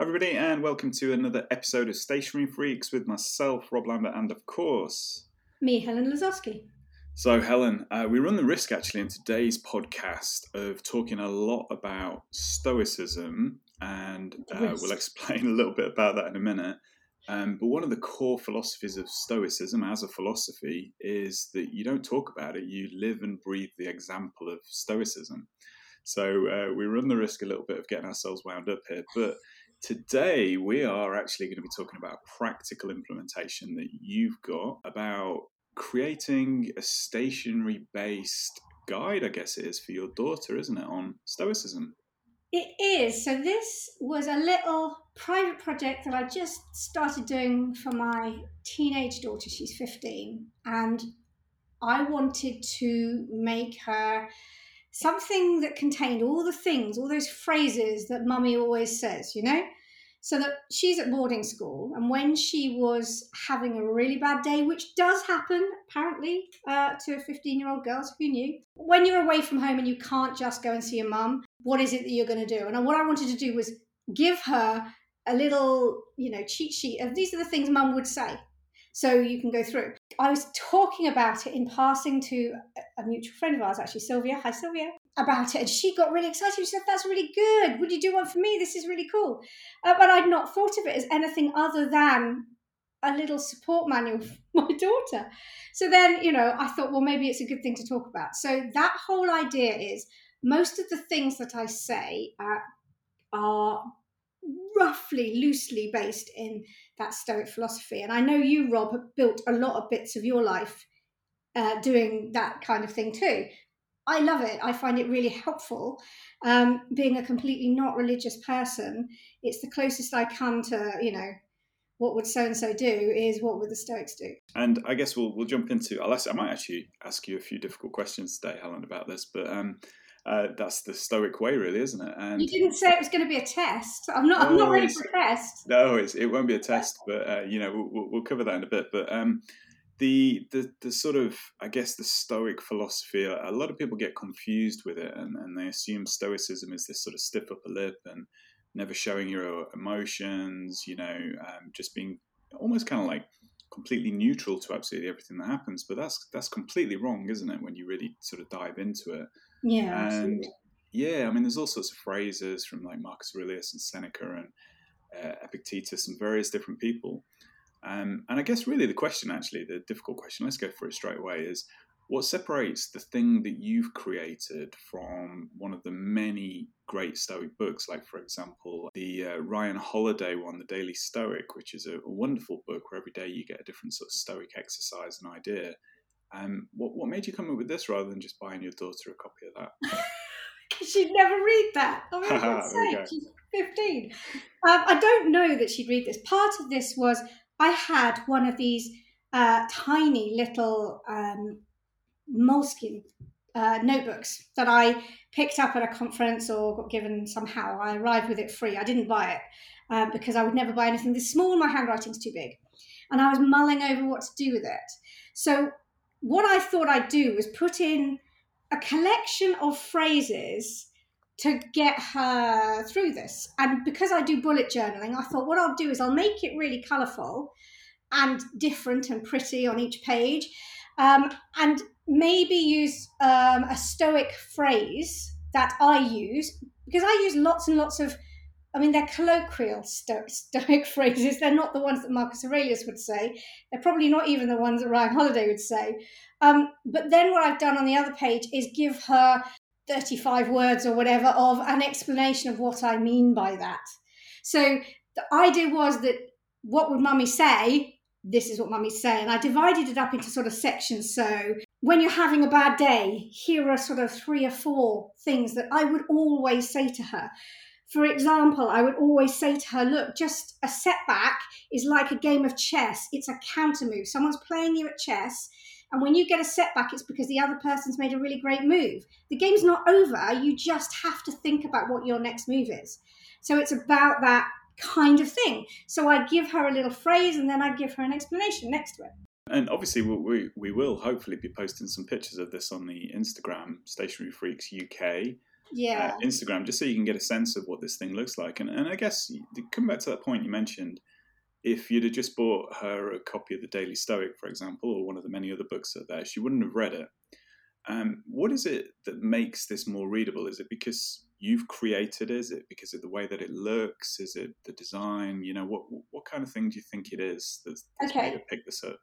everybody, and welcome to another episode of Stationery Freaks with myself, Rob Lambert, and of course, me, Helen Lazowski. So, Helen, uh, we run the risk actually in today's podcast of talking a lot about Stoicism, and uh, we'll explain a little bit about that in a minute. Um, but one of the core philosophies of Stoicism as a philosophy is that you don't talk about it, you live and breathe the example of Stoicism. So uh, we run the risk a little bit of getting ourselves wound up here. But today we are actually going to be talking about practical implementation that you've got about creating a stationery based guide, I guess it is, for your daughter, isn't it, on Stoicism? It is. So this was a little private project that I just started doing for my teenage daughter. She's 15. And I wanted to make her something that contained all the things, all those phrases that mummy always says, you know? So that she's at boarding school, and when she was having a really bad day, which does happen apparently uh, to a 15 year old girl, so who knew? When you're away from home and you can't just go and see your mum, what is it that you're going to do? And what I wanted to do was give her a little, you know, cheat sheet of these are the things mum would say. So you can go through. I was talking about it in passing to a mutual friend of ours, actually, Sylvia. Hi, Sylvia about it and she got really excited. She said, That's really good. Would you do one for me? This is really cool. Uh, but I'd not thought of it as anything other than a little support manual for my daughter. So then, you know, I thought, well, maybe it's a good thing to talk about. So that whole idea is most of the things that I say uh, are roughly loosely based in that Stoic philosophy. And I know you, Rob, have built a lot of bits of your life uh, doing that kind of thing too. I love it. I find it really helpful. Um, being a completely not religious person, it's the closest I come to, you know, what would so and so do is what would the Stoics do? And I guess we'll we'll jump into. I'll ask, I might actually ask you a few difficult questions today, Helen, about this, but um, uh, that's the Stoic way, really, isn't it? And you didn't say it was going to be a test. I'm not. I'm not ready for a test. No, it won't be a test, but uh, you know we'll, we'll, cover that in a bit. But um, the the the sort of I guess the Stoic philosophy. A lot of people get confused with it, and, and they assume Stoicism is this sort of stiff upper lip and never showing your emotions. You know, um, just being almost kind of like completely neutral to absolutely everything that happens. But that's that's completely wrong, isn't it? When you really sort of dive into it. Yeah. And absolutely. yeah, I mean, there's all sorts of phrases from like Marcus Aurelius and Seneca and uh, Epictetus and various different people um, and I guess really the question, actually, the difficult question, let's go for it straight away, is what separates the thing that you've created from one of the many great Stoic books, like, for example, the uh, Ryan Holiday one, The Daily Stoic, which is a, a, wonderful book where every day you get a different sort of Stoic exercise and idea. Um, what, what made you come up with this rather than just buying your daughter a copy of that? she'd never read that. I mean, she's 15. Um, I don't know that she'd read this. Part of this was I had one of these uh, tiny little um, Moleskine uh, notebooks that I picked up at a conference or got given somehow. I arrived with it free. I didn't buy it uh, because I would never buy anything this small. My handwriting's too big. And I was mulling over what to do with it. So, what I thought I'd do was put in a collection of phrases to get her through this. And because I do bullet journaling, I thought what I'll do is I'll make it really colourful and different and pretty on each page, um, and maybe use um, a Stoic phrase that I use because I use lots and lots of. I mean, they're colloquial sto- Stoic phrases. They're not the ones that Marcus Aurelius would say. They're probably not even the ones that Ryan Holiday would say. Um, but then what I've done on the other page is give her 35 words or whatever of an explanation of what I mean by that. So the idea was that what would mummy say? This is what mummy's saying. I divided it up into sort of sections. So when you're having a bad day, here are sort of three or four things that I would always say to her. For example, I would always say to her, Look, just a setback is like a game of chess. It's a counter move. Someone's playing you at chess and when you get a setback, it's because the other person's made a really great move. The game's not over. You just have to think about what your next move is. So it's about that kind of thing. So I give her a little phrase and then I give her an explanation next to it. And obviously, we, we will hopefully be posting some pictures of this on the Instagram, Stationery Freaks UK. yeah. uh, Instagram, just so you can get a sense of what this thing looks like. And, and I guess come back to that point you mentioned, if you'd have just bought her a copy of the Daily Stoic, for example, or one of the many other books that there, she wouldn't have read it. Um, what is it that makes this more readable? Is it because you've created? Is it because of the way that it looks? Is it the design? You know, what what kind of thing do you think it is that's, that's okay. made her pick this up?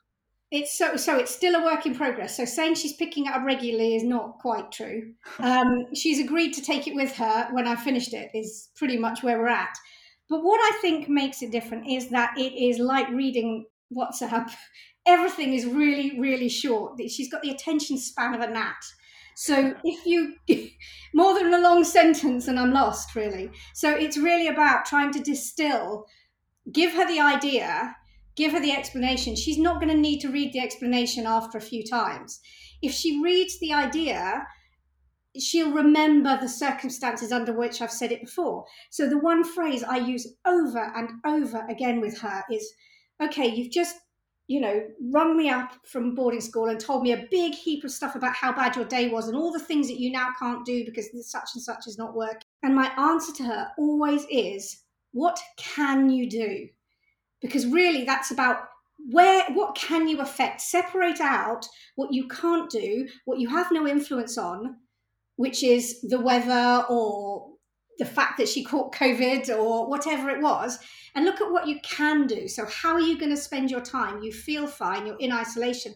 It's so so. It's still a work in progress. So saying she's picking it up regularly is not quite true. Um, she's agreed to take it with her when I finished it. Is pretty much where we're at. But what I think makes it different is that it is like reading WhatsApp. Everything is really, really short. She's got the attention span of a gnat. So if you more than a long sentence, and I'm lost really. So it's really about trying to distill, give her the idea, give her the explanation. She's not going to need to read the explanation after a few times. If she reads the idea, she'll remember the circumstances under which I've said it before. So the one phrase I use over and over again with her is, okay, you've just, you know, rung me up from boarding school and told me a big heap of stuff about how bad your day was and all the things that you now can't do because such and such is not working. And my answer to her always is, what can you do? Because really that's about where what can you affect separate out what you can't do what you have no influence on which is the weather or the fact that she caught COVID or whatever it was, and look at what you can do. So, how are you going to spend your time? You feel fine, you're in isolation.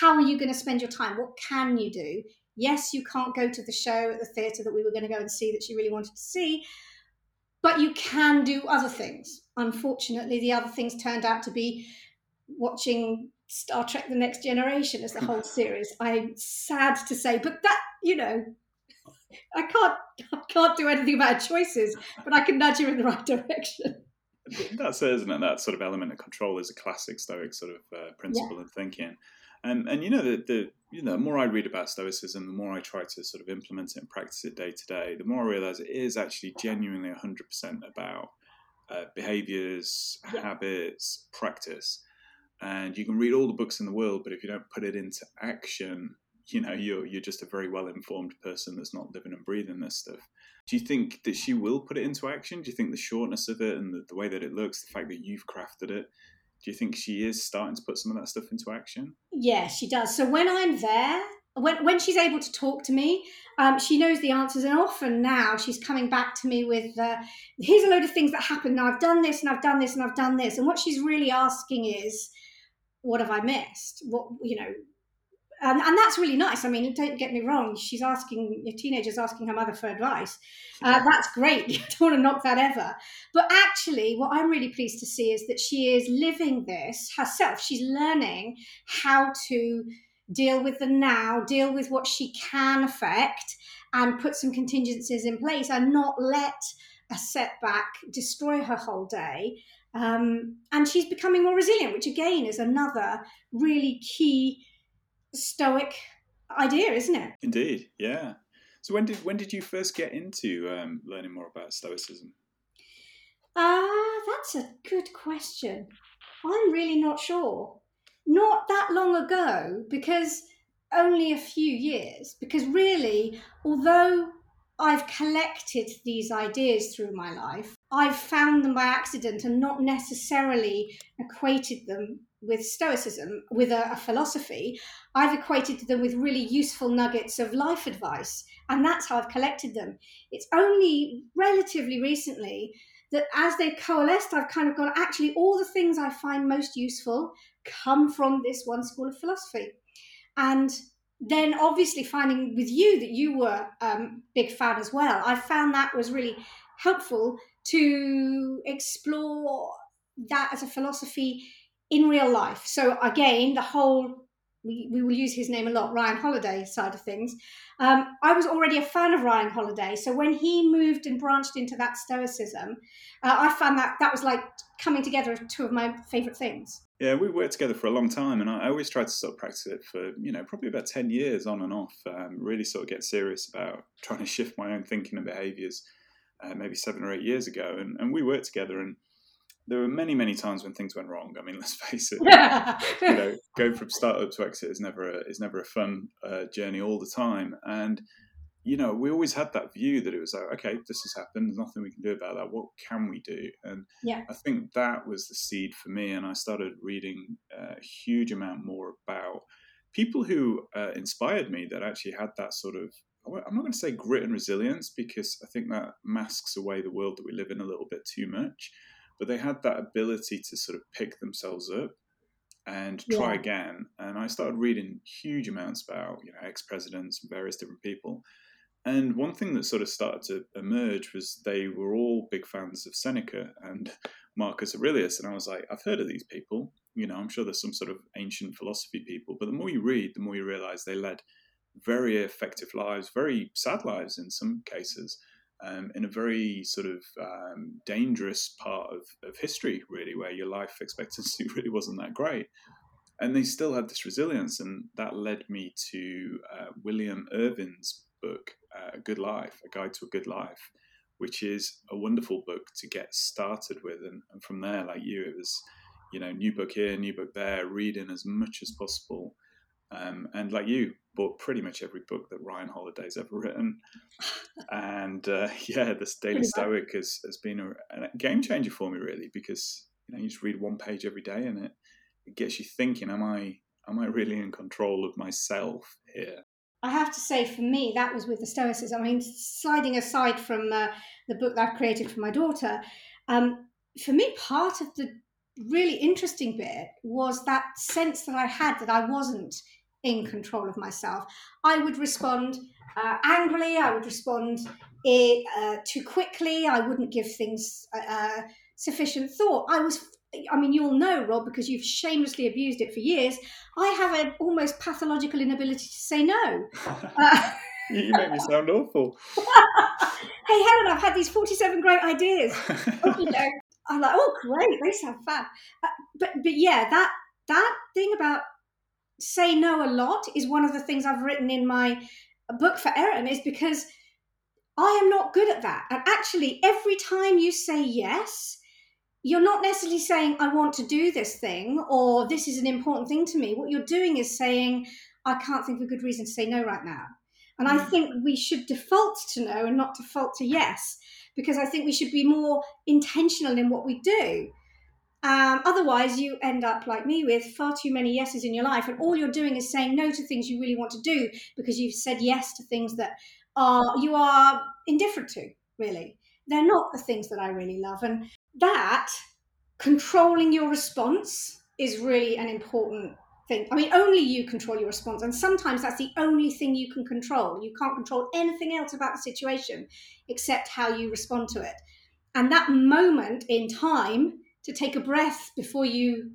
How are you going to spend your time? What can you do? Yes, you can't go to the show at the theatre that we were going to go and see that she really wanted to see, but you can do other things. Unfortunately, the other things turned out to be watching Star Trek The Next Generation as the whole series. I'm sad to say, but that, you know, I can't I can't do anything about choices, but I can nudge you in the right direction. That's it, isn't it? That sort of element of control is a classic Stoic sort of uh, principle yeah. of thinking. And and you know the, the you know the more I read about Stoicism, the more I try to sort of implement it and practice it day to day, the more I realize it is actually genuinely hundred percent about uh, behaviors, yeah. habits, practice. And you can read all the books in the world, but if you don't put it into action, you know you're you're just a very well informed person that's not living and breathing this stuff do you think that she will put it into action do you think the shortness of it and the, the way that it looks the fact that you've crafted it do you think she is starting to put some of that stuff into action yeah she does so when i'm there when, when she's able to talk to me, um, she knows the answers, and often now she's coming back to me with, uh, "Here's a load of things that happened. Now I've done this, and I've done this, and I've done this." And what she's really asking is, "What have I missed? What you know? And, and that's really nice. I mean, don't get me wrong. She's asking a teenager's asking her mother for advice. Uh, that's great. You don't want to knock that ever. But actually, what I'm really pleased to see is that she is living this herself. She's learning how to deal with the now, deal with what she can affect, and put some contingencies in place, and not let a setback destroy her whole day. Um, and she's becoming more resilient, which again is another really key stoic idea, isn't it? Indeed, yeah. So when did when did you first get into um, learning more about stoicism? Ah, uh, that's a good question. I'm really not sure. Not that long ago, because only a few years. Because really, although I've collected these ideas through my life, I've found them by accident and not necessarily equated them with Stoicism, with a, a, philosophy, I've equated them with really useful nuggets of life advice. And that's how I've collected them. It's only relatively recently that as they've coalesced, I've kind of gone, actually, all the things I find most useful come from this one school of philosophy. And then obviously finding with you that you were um, big fan as well, I found that was really helpful to explore that as a philosophy in real life. So again, the whole we, we will use his name a lot, Ryan Holiday side of things. Um, I was already a fan of Ryan Holiday, so when he moved and branched into that Stoicism, uh, I found that that was like coming together of two of my favourite things. Yeah, we worked together for a long time, and I always tried to sort of practice it for you know probably about ten years on and off. Um, really sort of get serious about trying to shift my own thinking and behaviours. Uh, maybe seven or eight years ago, and, and we worked together and there were many, many times when things went wrong. I mean, let's face it. you know, going from startup to exit is never a, is never a fun uh, journey all the time. And you know, we always had that view that it was like, okay, this has happened. There's nothing we can do about that. What can we do? And yeah. I think that was the seed for me. And I started reading a huge amount more about people who uh, inspired me that actually had that sort of, I'm not going to say grit and resilience because I think that masks away the world that we live in a little bit too much. But they had that ability to sort of pick themselves up and try yeah. again. And I started reading huge amounts about, you know, ex presidents and various different people and one thing that sort of started to emerge was they were all big fans of Seneca and Marcus Aurelius. And I was like, I've heard of these people. You know, I'm sure there's some sort of ancient philosophy people. But the more you read, the more you realize they led very effective lives, very sad lives in some cases, um, in a very sort of um, dangerous part of, of history, really, where your life expectancy really wasn't that great. And they still had this resilience. And that led me to uh, William Irvine's book, uh, Good Life, A Guide to a Good Life, which is a wonderful book to get started with. And, and from there, like you, it was, you know, new book here, new book there, reading as much as possible. Um, and like you, bought pretty much every book that Ryan Holiday's ever written. and uh, yeah, this Daily Stoic has, has been a, a, game changer for me, really, because you know you just read one page every day, and it, it gets you thinking: Am I am I really in control of myself here? I have to say, for me, that was with the Stoicism. I mean, sliding aside from uh, the book that I've created for my daughter, um, for me, part of the really interesting bit was that sense that I had that I wasn't in control of myself. I would respond uh, angrily, I would respond uh, too quickly, I wouldn't give things uh, uh sufficient thought. I was I mean, you'll know, Rob, because you've shamelessly abused it for years. I have an almost pathological inability to say no. Uh, you make me sound awful. hey, Helen, I've had these 47 great ideas. you know, I'm like, oh, great, they sound fab. Uh, but, but yeah, that, that thing about say no a lot is one of the things I've written in my book for Erin, is because I am not good at that. And actually, every time you say yes, you're not necessarily saying, I want to do this thing or this is an important thing to me. What you're doing is saying, I can't think of a good reason to say no right now. And I mm. think we should default to no and not default to yes, because I think we should be more intentional in what we do. Um, otherwise, you end up like me with far too many yeses in your life, and all you're doing is saying no to things you really want to do because you've said yes to things that are you are indifferent to. Really, they're not the things that I really love, and that controlling your response is really an important thing. I mean, only you control your response, and sometimes that's the only thing you can control. You can't control anything else about the situation except how you respond to it. And that moment in time to take a breath before you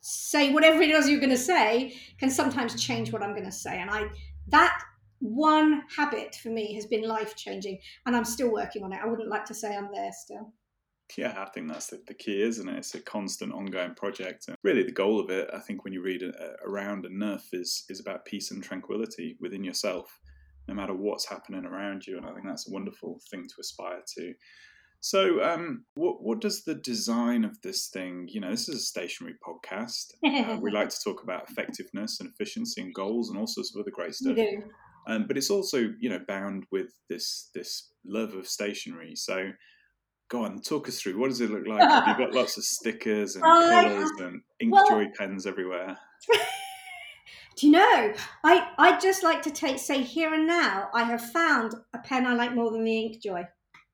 say whatever it is you're going to say can sometimes change what I'm going to say. And I that one habit for me has been life changing, and I'm still working on it. I wouldn't like to say I'm there still. Yeah, I think that's the, the, key, isn't it? It's a constant, ongoing project. And really, the goal of it, I think, when you read uh, around enough, is is about peace and tranquility within yourself, no matter what's happening around you. And I think that's a wonderful thing to aspire to. So, um, what what does the design of this thing? You know, this is a stationery podcast. Uh, we like to talk about effectiveness and efficiency and goals and all sorts of other great stuff. Um, but it's also, you know, bound with this this love of stationery. So go on, talk us through. What does it look like? Have you got lots of stickers and uh, colours and ink well, pens everywhere? Do you know? I I just like to take say here and now. I have found a pen I like more than the InkJoy.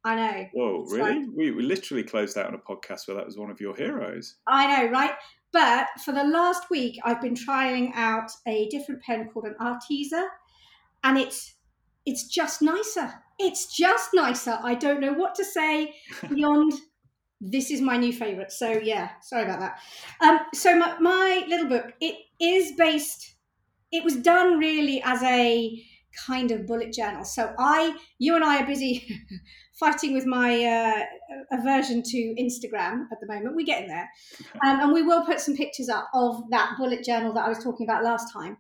I know. Whoa, it's really? Like, we, we literally closed out on a podcast where that was one of your heroes. I know, right? But for the last week, I've been trying out a different pen called an Arteza, and it's it's just nicer it's just nicer. I don't know what to say beyond this is my new favorite. So yeah, sorry about that. Um, so my, my little book, it is based. It was done really as a kind of bullet journal. So I, you and I are busy fighting with my uh, aversion to Instagram at the moment. We get in there, um, and we will put some pictures up of that bullet journal that I was talking about last time.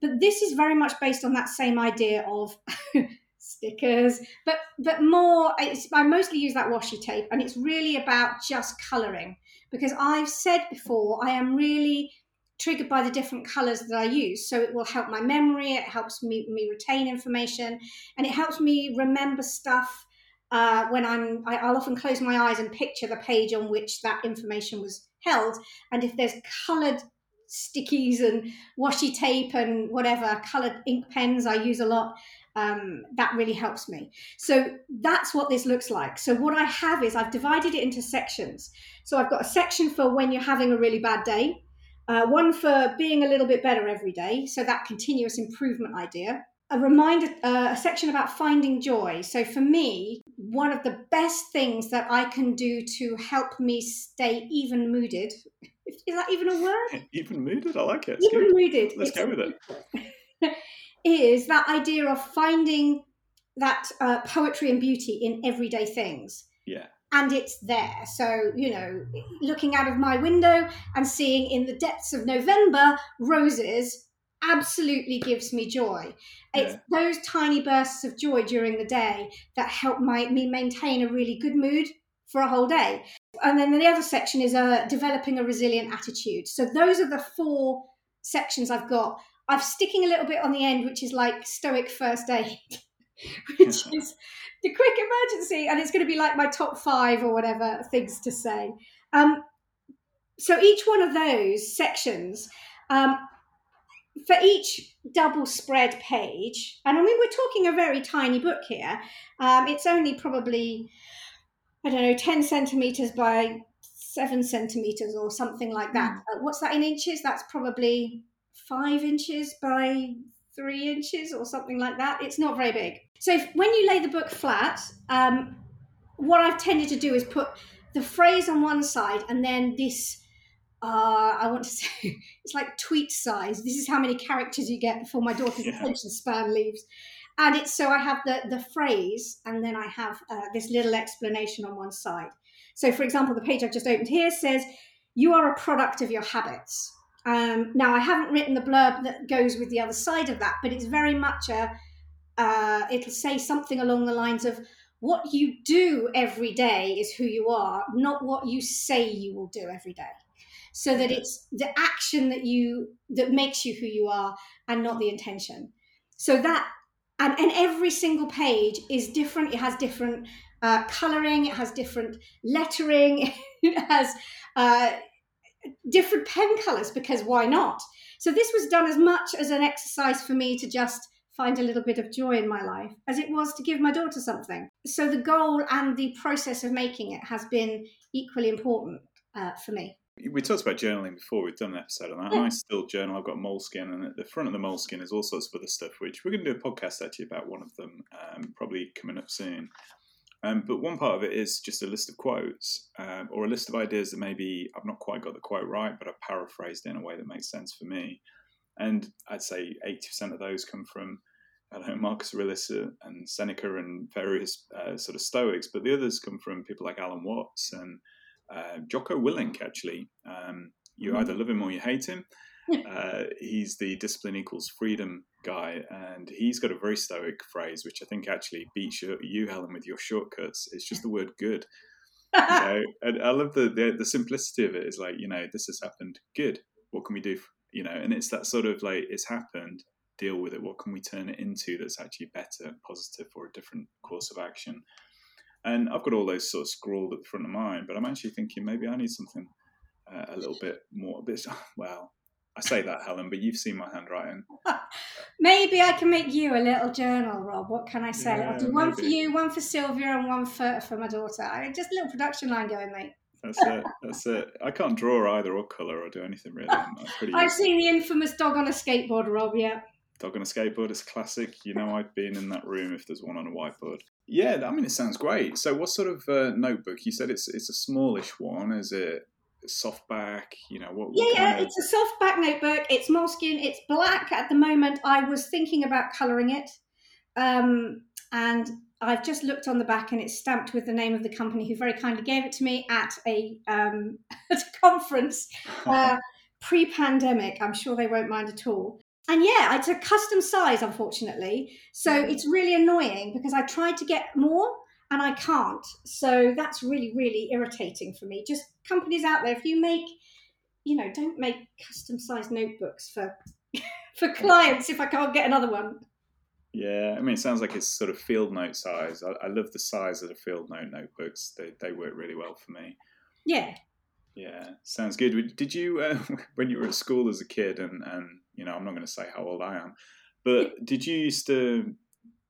But this is very much based on that same idea of stickers, but but more. I mostly use that washi tape, and it's really about just colouring because I've said before I am really triggered by the different colors that I use. So it will help my memory, it helps me, me retain information, and it helps me remember stuff. Uh, when I'm, I, I'll often close my eyes and picture the page on which that information was held. And if there's colored stickies and washi tape and whatever colored ink pens I use a lot, um, that really helps me. So that's what this looks like. So what I have is I've divided it into sections. So I've got a section for when you're having a really bad day, uh, one for being a little bit better every day. So that continuous improvement idea. A reminder, uh, a section about finding joy. So for me, one of the best things that I can do to help me stay even mooded. Is that even a word? even mooded? I like it. It's even good. mooded. Let's it's, go with it. is that idea of finding that uh, poetry and beauty in everyday things. Yeah. And it's there. So, you know, looking out of my window and seeing in the depths of November roses absolutely gives me joy. It's those tiny bursts of joy during the day that help my, me maintain a really good mood for a whole day. And then the other section is uh, developing a resilient attitude. So those are the four sections I've got I'm sticking a little bit on the end, which is like stoic first aid, which is the quick emergency, and it's going to be like my top five or whatever things to say. Um, so each one of those sections, um, for each double spread page, and I mean we're talking a very tiny book here. Um, it's only probably I don't know ten centimeters by seven centimeters or something like that. Mm. Uh, what's that in inches? That's probably five inches by three inches or something like that. It's not very big. So if, when you lay the book flat, um, what I've tended to do is put the phrase on one side and then this. Uh, I want to say it's like tweet size. This is how many characters you get before my daughter's yeah. attention span leaves. And it's so I have the the phrase and then I have uh, this little explanation on one side. So, for example, the page I've just opened here says, "You are a product of your habits." Um, now, I haven't written the blurb that goes with the other side of that, but it's very much a, uh, it'll say something along the lines of, what you do every day is who you are, not what you say you will do every day. So that it's the action that you that makes you who you are and not the intention. So that and, and every single page is different. It has different uh, coloring. It has different lettering. it has uh, different pen colors because why not? So this was done as much as an exercise for me to just find a little bit of joy in my life as it was to give my daughter something. So the goal and the process of making it has been equally important uh, for me. We talked about journaling before. We've done an episode on that. Yeah. I still journal. I've got Moleskine, and at the front of the Moleskine is all sorts of other stuff, which we're going to do a podcast actually about one of them, um, probably coming up soon. Um, but one part of it is just a list of quotes um, or a list of ideas that maybe I've not quite got the quote right, but I've paraphrased in a way that makes sense for me. And I'd say 80% of those come from I don't know, Marcus Aurelius and Seneca and various uh, sort of Stoics, but the others come from people like Alan Watts and uh, Jocko Willink, actually. Um, you mm-hmm. either love him or you hate him. Uh, he's the discipline equals freedom guy, and he's got a very stoic phrase, which I think actually beats you, you Helen, with your shortcuts. It's just the word good. you know? and I love the, the, the simplicity of it. Is like you know this has happened. Good. What can we do? You know, and it's that sort of like it's happened. Deal with it. What can we turn it into that's actually better, positive, or a different course of action? And I've got all those sort of scrawled at the front of mine, but I'm actually thinking maybe I need something uh, a little bit more, a bit well, I say that, Helen, but you've seen my handwriting. maybe I can make you a little journal, Rob. What can I say? Yeah, I'll do one maybe. for you, one for Sylvia, and one for, for my daughter. I, just a little production line going, mate. That's it. That's it. I can't draw either or colour or do anything really. I've seen the infamous dog on a skateboard, Rob. Yeah. Dog on a skateboard is classic. You know, I've been in that room if there's one on a whiteboard. Yeah, I mean, it sounds great. So, what sort of uh, notebook? You said it's it's a smallish one. Is it softback? You know what? what yeah, yeah, of... it's a softback notebook. It's Moleskine. It's black at the moment. I was thinking about colouring it, um, and I've just looked on the back, and it's stamped with the name of the company who very kindly gave it to me at a um, at a conference uh, pre-pandemic. I'm sure they won't mind at all. And yeah, it's a custom size, unfortunately. So it's really annoying because I tried to get more and I can't. So that's really, really irritating for me. Just companies out there, if you make you know, don't make custom sized notebooks for for clients if I can't get another one. Yeah, I mean, it sounds like it's sort of field note size. I, I love the size of the field note notebooks. They they work really well for me. Yeah. Yeah, sounds good. Did you, uh, when you were at school as a kid, and and you know, I'm not going to say how old I am, but did you used to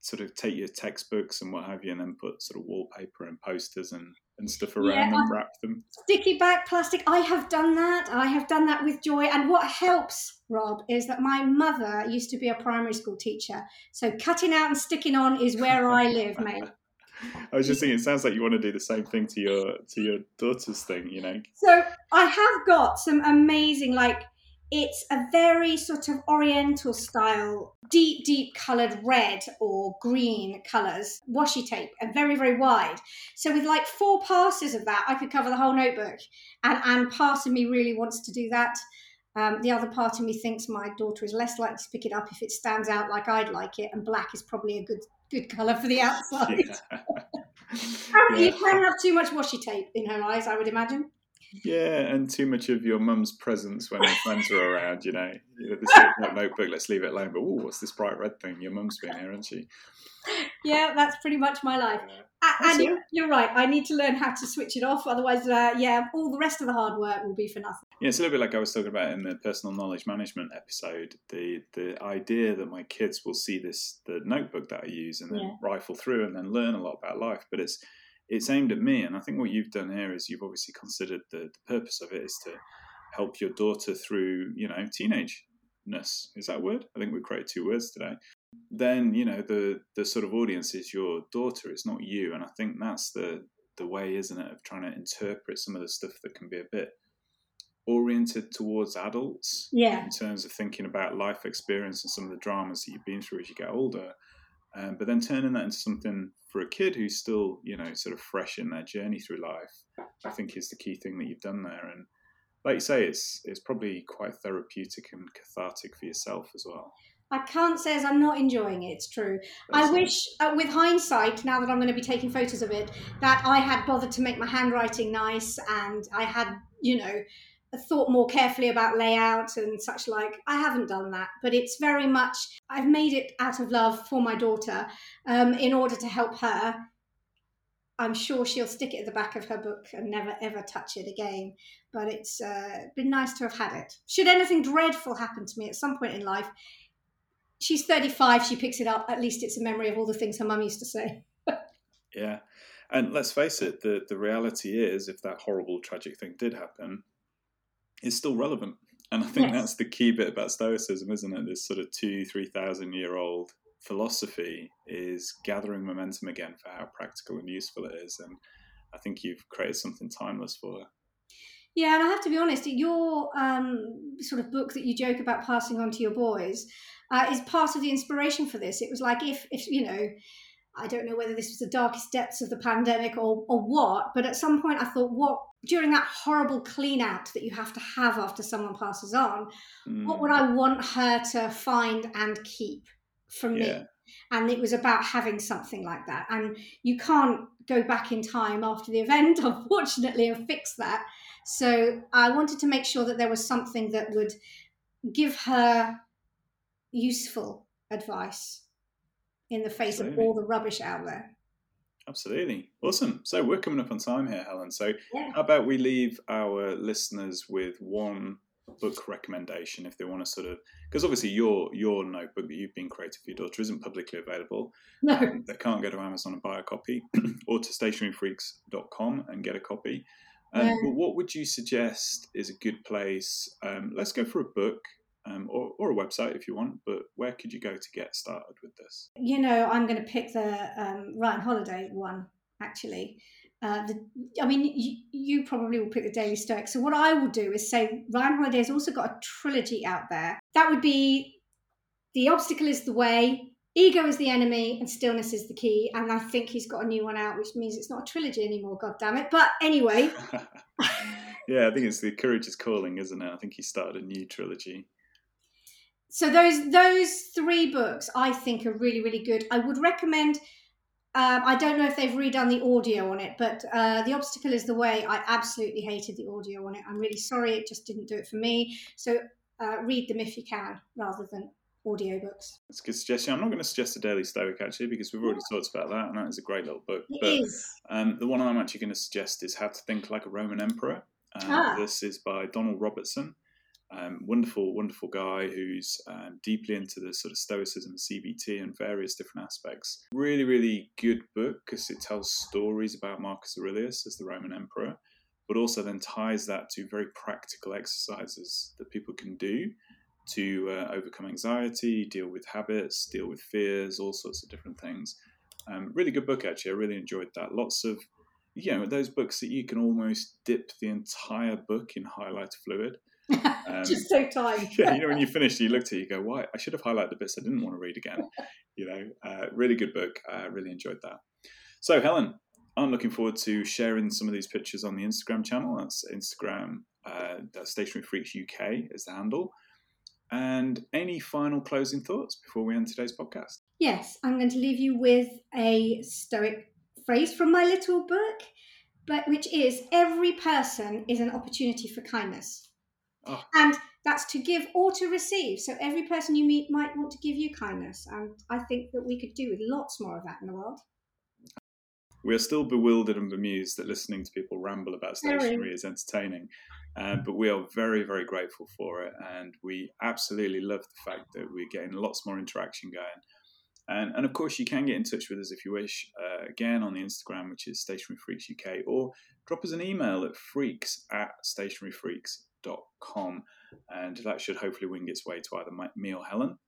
sort of take your textbooks and what have you, and then put sort of wallpaper and posters and, and stuff around yeah, and wrap them? Sticky back plastic. I have done that. I have done that with joy. And what helps, Rob, is that my mother used to be a primary school teacher. So cutting out and sticking on is where I live, mate. I was just thinking, it sounds like you want to do the same thing to your to your daughter's thing, you know. So I have got some amazing, like it's a very sort of oriental style, deep, deep coloured red or green colours, washi tape, and very, very wide. So with like four passes of that, I could cover the whole notebook. And and part of me really wants to do that. Um, the other part of me thinks my daughter is less likely to pick it up if it stands out like I'd like it, and black is probably a good good colour for the outside. Yeah. You can have too much washi tape in her eyes, I would imagine. Yeah, and too much of your mum's presence when her friends are around, you know. This notebook, let's leave it alone. But oh, what's this bright red thing? Your mum's been here, hasn't she? Yeah, that's pretty much my life. and you're, you're, right. I need to learn how to switch it off. Otherwise, uh, yeah, all the rest of the hard work will be for nothing. Yeah, it's a little bit like I was talking about in the personal knowledge management episode. The the idea that my kids will see this the notebook that I use and then yeah. rifle through and then learn a lot about life, but it's it's aimed at me. And I think what you've done here is you've obviously considered the, the purpose of it is to help your daughter through, you know, teenageness. Is that word? I think we created two words today. Then, you know, the the sort of audience is your daughter, it's not you. And I think that's the the way, isn't it, of trying to interpret some of the stuff that can be a bit oriented towards adults yeah in terms of thinking about life experience and some of the dramas that you've been through as you get older um, but then turning that into something for a kid who's still, you know, sort of fresh in their journey through life, I think is the key thing that you've done there. And like you say, it's it's probably quite therapeutic and cathartic for yourself as well. I can't say as I'm not enjoying it. It's true. That's I wish, uh, with hindsight, now that I'm going to be taking photos of it, that I had bothered to make my handwriting nice and I had, you know, thought more carefully about layout and such like. I haven't done that, but it's very much, I've made it out of love for my daughter um, in order to help her. I'm sure she'll stick it at the back of her book and never ever touch it again. But it's uh, been nice to have had it. Should anything dreadful happen to me at some point in life, she's 35, she picks it up. At least it's a memory of all the things her mum used to say. yeah. And let's face it, the, the reality is, if that horrible, tragic thing did happen, is still relevant. And I think yes. that's the key bit about Stoicism, isn't it? This sort of two, three thousand year old philosophy is gathering momentum again for how practical and useful it is. And I think you've created something timeless for her. Yeah, and I have to be honest, your um, sort of book that you joke about passing on to your boys uh, is part of the inspiration for this. It was like if, if you know, I don't know whether this was the darkest depths of the pandemic or, or what, but at some point I thought, what during that horrible clean out that you have to have after someone passes on, mm. what would I want her to find and keep from yeah. me? And it was about having something like that. And you can't go back in time after the event, unfortunately, and fix that. So I wanted to make sure that there was something that would give her useful advice in the face Absolutely. of all the rubbish out there. Absolutely. Awesome. So we're coming up on time here, Helen. So yeah. how about we leave our listeners with one book recommendation if they want to sort of because obviously your your notebook that you've been creating for your daughter isn't publicly available. No. Um, they can't go to Amazon and buy a copy or to stationeryfreaks.com and get a copy. Um, yeah. But what would you suggest is a good place? Um, let's go for a book um, or, or a website if you want, but where could you go to get started with this? You know, I'm going to pick the um, Ryan Holiday one, actually. Uh, the, I mean, you, you, probably will pick the Daily Stoic. So, what I will do is say Ryan Holiday has also got a trilogy out there. That would be The Obstacle is the Way, Ego is the Enemy, and Stillness is the Key. And I think he's got a new one out, which means it's not a trilogy anymore, God damn it. But anyway. yeah, I think it's The Courage is Calling, isn't it? I think he started a new trilogy so those those three books I think are really really good. I would recommend Um, I don't know if they've redone the audio on it, but uh, The Obstacle is the Way. I absolutely hated the audio on it. I'm really sorry, it just didn't do it for me. So uh, read them if you can rather than audiobooks. That's a good suggestion. I'm not going to suggest a Daily Stoic actually because we've already yeah. talked about that, and that is a great little book. It but, is. Um, the one I'm actually going to suggest is How to Think Like a Roman Emperor. Um, ah. This is by Donald Robertson. Um, wonderful, wonderful guy who's um, deeply into the sort of Stoicism, CBT, and various different aspects. Really, really good book because it tells stories about Marcus Aurelius as the Roman emperor, but also then ties that to very practical exercises that people can do to uh, overcome anxiety, deal with habits, deal with fears, all sorts of different things. Um, really good book, actually. I really enjoyed that. Lots of, you know, those books that you can almost dip the entire book in highlighter fluid. Um, Just so tired. yeah, you know, when you finish, you look at it, you go, "Why? I should have highlighted the bits I didn't want to read again." you know, uh, really good book. I uh, really enjoyed that. So, Helen, I'm looking forward to sharing some of these pictures on the Instagram channel. That's Instagram. Uh, that's Stationery Freaks UK is the handle. And any final closing thoughts before we end today's podcast? Yes, I'm going to leave you with a Stoic phrase from my little book, but which is every person is an opportunity for kindness. Oh. And that's to give or to receive. So every person you meet might want to give you kindness. And I think that we could do with lots more of that in the world. We are still bewildered and bemused that listening to people ramble about stationery is entertaining. Um, but we are very, very grateful for it. And we absolutely love the fact that we're getting lots more interaction going. And, and of course, you can get in touch with us if you wish, uh, again on the Instagram, which is Stationery Freaks UK, or drop us an email at freaks at stationeryfreaks.com. And that should hopefully wing its way to either me or Helen.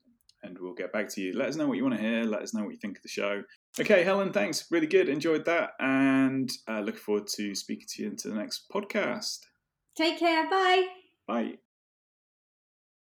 And we'll get back to you. Let us know what you want to hear. Let us know what you think of the show. Okay, Helen, thanks. Really good. Enjoyed that. And uh, looking forward to speaking to you into the next podcast. Take care. Bye. Bye.